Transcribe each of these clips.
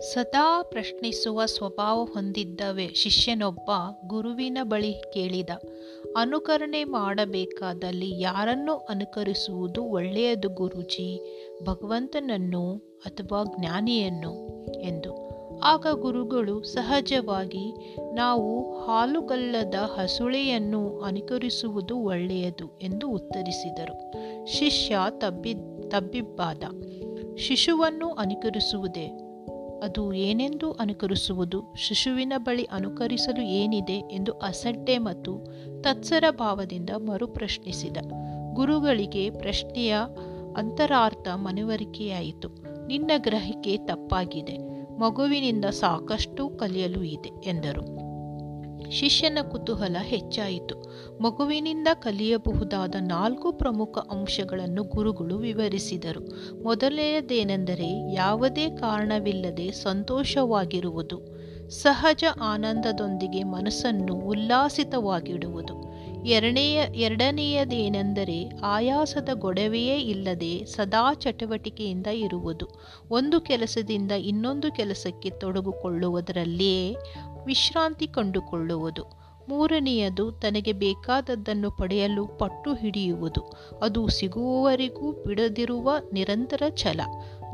ಸದಾ ಪ್ರಶ್ನಿಸುವ ಸ್ವಭಾವ ಹೊಂದಿದ್ದವೆ ಶಿಷ್ಯನೊಬ್ಬ ಗುರುವಿನ ಬಳಿ ಕೇಳಿದ, ಅನುಕರಣೆ ಮಾಡಬೇಕಾದಲ್ಲಿ ಯಾರನ್ನು ಅನುಕರಿಸುವುದು ಒಳ್ಳೆಯದು ಗುರುಜಿ? ಭಗವಂತನನ್ನು ಅಥವಾ ಜ್ಞಾನಿಯನ್ನು? ಎಂದು. ಆಗ ಗುರುಗಳು ಸಹಜವಾಗಿ, ನಾವು ಹಾಲುಗಲ್ಲದ ಹಸುಳೆಯನ್ನು ಅನುಕರಿಸುವುದು ಒಳ್ಳೆಯದು ಎಂದು ಉತ್ತರಿಸಿದರು. ಶಿಷ್ಯ ತಬ್ಬಿ ತಬ್ಬಿಬ್ಬಾದ, ಶಿಶುವನ್ನು ಅನುಕರಿಸುವುದೇ? ಅದು ಏನೆಂದು ಅನುಕರಿಸುವುದು? ಶಿಶುವಿನ ಬಳಿ ಅನುಕರಿಸಲು ಏನಿದೆ ಎಂದು ಅಸಡ್ಡೆ ಮತ್ತು ತತ್ಸರ ಭಾವದಿಂದ ಮರುಪ್ರಶ್ನಿಸಿದ. ಗುರುಗಳಿಗೆ ಪ್ರಶ್ನೆಯ ಅಂತರಾರ್ಥ ಮನವರಿಕೆಯಾಯಿತು. ನಿನ್ನ ಗ್ರಹಿಕೆ ತಪ್ಪಾಗಿದೆ. ಮಗುವಿನಿಂದ ಸಾಕಷ್ಟು ಕಲಿಯಲು ಇದೆ ಎಂದರು. ಶಿಷ್ಯನ ಕುತೂಹಲ ಹೆಚ್ಚಾಯಿತು. ಮಗುವಿನಿಂದ ಕಲಿಯಬಹುದಾದ ನಾಲ್ಕು ಪ್ರಮುಖ ಅಂಶಗಳನ್ನು ಗುರುಗಳು ವಿವರಿಸಿದರು. ಮೊದಲನೆಯದೇನೆಂದರೆ, ಯಾವುದೇ ಕಾರಣವಿಲ್ಲದೆ ಸಂತೋಷವಾಗಿರುವುದು. ಸಹಜ ಆನಂದದೊಂದಿಗೆ ಮನಸ್ಸನ್ನು ಉಲ್ಲಾಸಿತವಾಗಿಡುವುದು. ಎರಡನೆಯ, ಎರಡನೆಯದೇನೆಂದರೆ ಆಯಾಸದ ಗೊಡವೆಯೇ ಇಲ್ಲದೆ ಸದಾ ಚಟುವಟಿಕೆಯಿಂದ ಇರುವುದು. ಒಂದು ಕೆಲಸದಿಂದ ಇನ್ನೊಂದು ಕೆಲಸಕ್ಕೆ ತೊಡಗುಕೊಳ್ಳುವುದರಲ್ಲಿಯೇ ವಿಶ್ರಾಂತಿ ಕಂಡುಕೊಳ್ಳುವುದು. ಮೂರನೆಯದು, ತನಗೆ ಬೇಕಾದದ್ದನ್ನು ಪಡೆಯಲು ಪಟ್ಟು ಹಿಡಿಯುವುದು. ಅದು ಸಿಗುವವರೆಗೂ ಬಿಡದಿರುವ ನಿರಂತರ ಛಲ.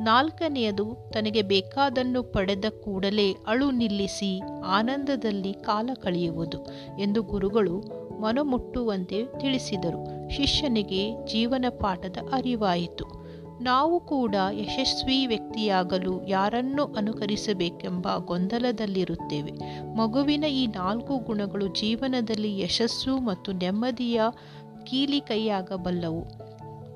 ನಾಲ್ಕನೆಯದು, ತನಗೆ ಬೇಕಾದನ್ನು ಪಡೆದ ಕೂಡಲೇ ಅಳು ನಿಲ್ಲಿಸಿ ಆನಂದದಲ್ಲಿ ಕಾಲ ಕಳೆಯುವುದು ಎಂದು ಗುರುಗಳು ಮನಮುಟ್ಟುವಂತೆ ತಿಳಿಸಿದರು. ಶಿಷ್ಯನಿಗೆ ಜೀವನ ಪಾಠದ ಅರಿವಾಯಿತು. ನಾವು ಕೂಡ ಯಶಸ್ವಿ ವ್ಯಕ್ತಿಯಾಗಲು ಯಾರನ್ನು ಅನುಕರಿಸಬೇಕೆಂಬ ಗೊಂದಲದಲ್ಲಿರುತ್ತೇವೆ. ಮಗುವಿನ ಈ ನಾಲ್ಕು ಗುಣಗಳು ಜೀವನದಲ್ಲಿ ಯಶಸ್ಸು ಮತ್ತು ನೆಮ್ಮದಿಯ ಕೀಲಿಕೈಯಾಗಬಲ್ಲವು.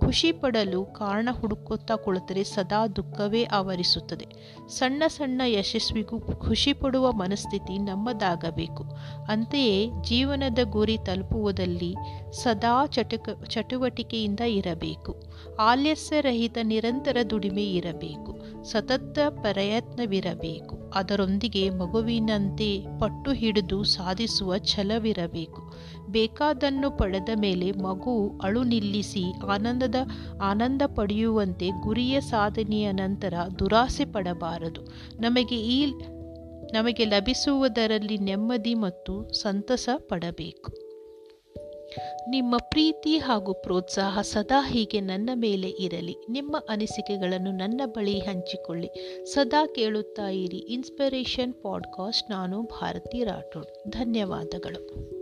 ಖುಷಿ ಪಡಲು ಕಾರಣ ಹುಡುಕುತ್ತಾ ಕುಳಿತರೆ ಸದಾ ದುಃಖವೇ ಆವರಿಸುತ್ತದೆ. ಸಣ್ಣ ಸಣ್ಣ ಯಶಸ್ವಿಗೂ ಖುಷಿ ಪಡುವ ಮನಸ್ಥಿತಿ ನಮ್ಮದಾಗಬೇಕು. ಅಂತೆಯೇ ಜೀವನದ ಗುರಿ ತಲುಪುವುದಲ್ಲಿ ಸದಾ ಚಟುಕ, ಚಟುವಟಿಕೆಯಿಂದ ಇರಬೇಕು. ಆಲಸ್ಯರಹಿತ ನಿರಂತರ ದುಡಿಮೆ ಇರಬೇಕು. ಸತತ ಪ್ರಯತ್ನವಿರಬೇಕು. ಅದರೊಂದಿಗೆ ಮಗುವಿನಂತೆ ಪಟ್ಟು ಹಿಡಿದು ಸಾಧಿಸುವ ಛಲವಿರಬೇಕು. ಬೇಕಾದನ್ನು ಪಡೆದ ಮೇಲೆ ಮಗು ಅಳು ನಿಲ್ಲಿಸಿ ಆನಂದದ ಆನಂದ ಪಡೆಯುವಂತೆ ಗುರಿಯ ಸಾಧನೆಯ ನಂತರ ದುರಾಸೆ ಪಡಬಾರದು. ನಮಗೆ ಈ ನಮಗೆ ಲಭಿಸುವುದರಲ್ಲಿ ನೆಮ್ಮದಿ ಮತ್ತು ಸಂತಸ ಪಡಬೇಕು. ನಿಮ್ಮ ಪ್ರೀತಿ ಹಾಗೂ ಪ್ರೋತ್ಸಾಹ ಸದಾ ಹೀಗೆ ನನ್ನ ಮೇಲೆ ಇರಲಿ. ನಿಮ್ಮ ಅನಿಸಿಕೆಗಳನ್ನು ನನ್ನ ಬಳಿ ಹಂಚಿಕೊಳ್ಳಿ. ಸದಾ ಕೇಳುತ್ತಾ ಇರಿ. Inspiration podcast. ನಾನು ಭಾರತಿ ರಾಠೋಡ್. ಧನ್ಯವಾದಗಳು.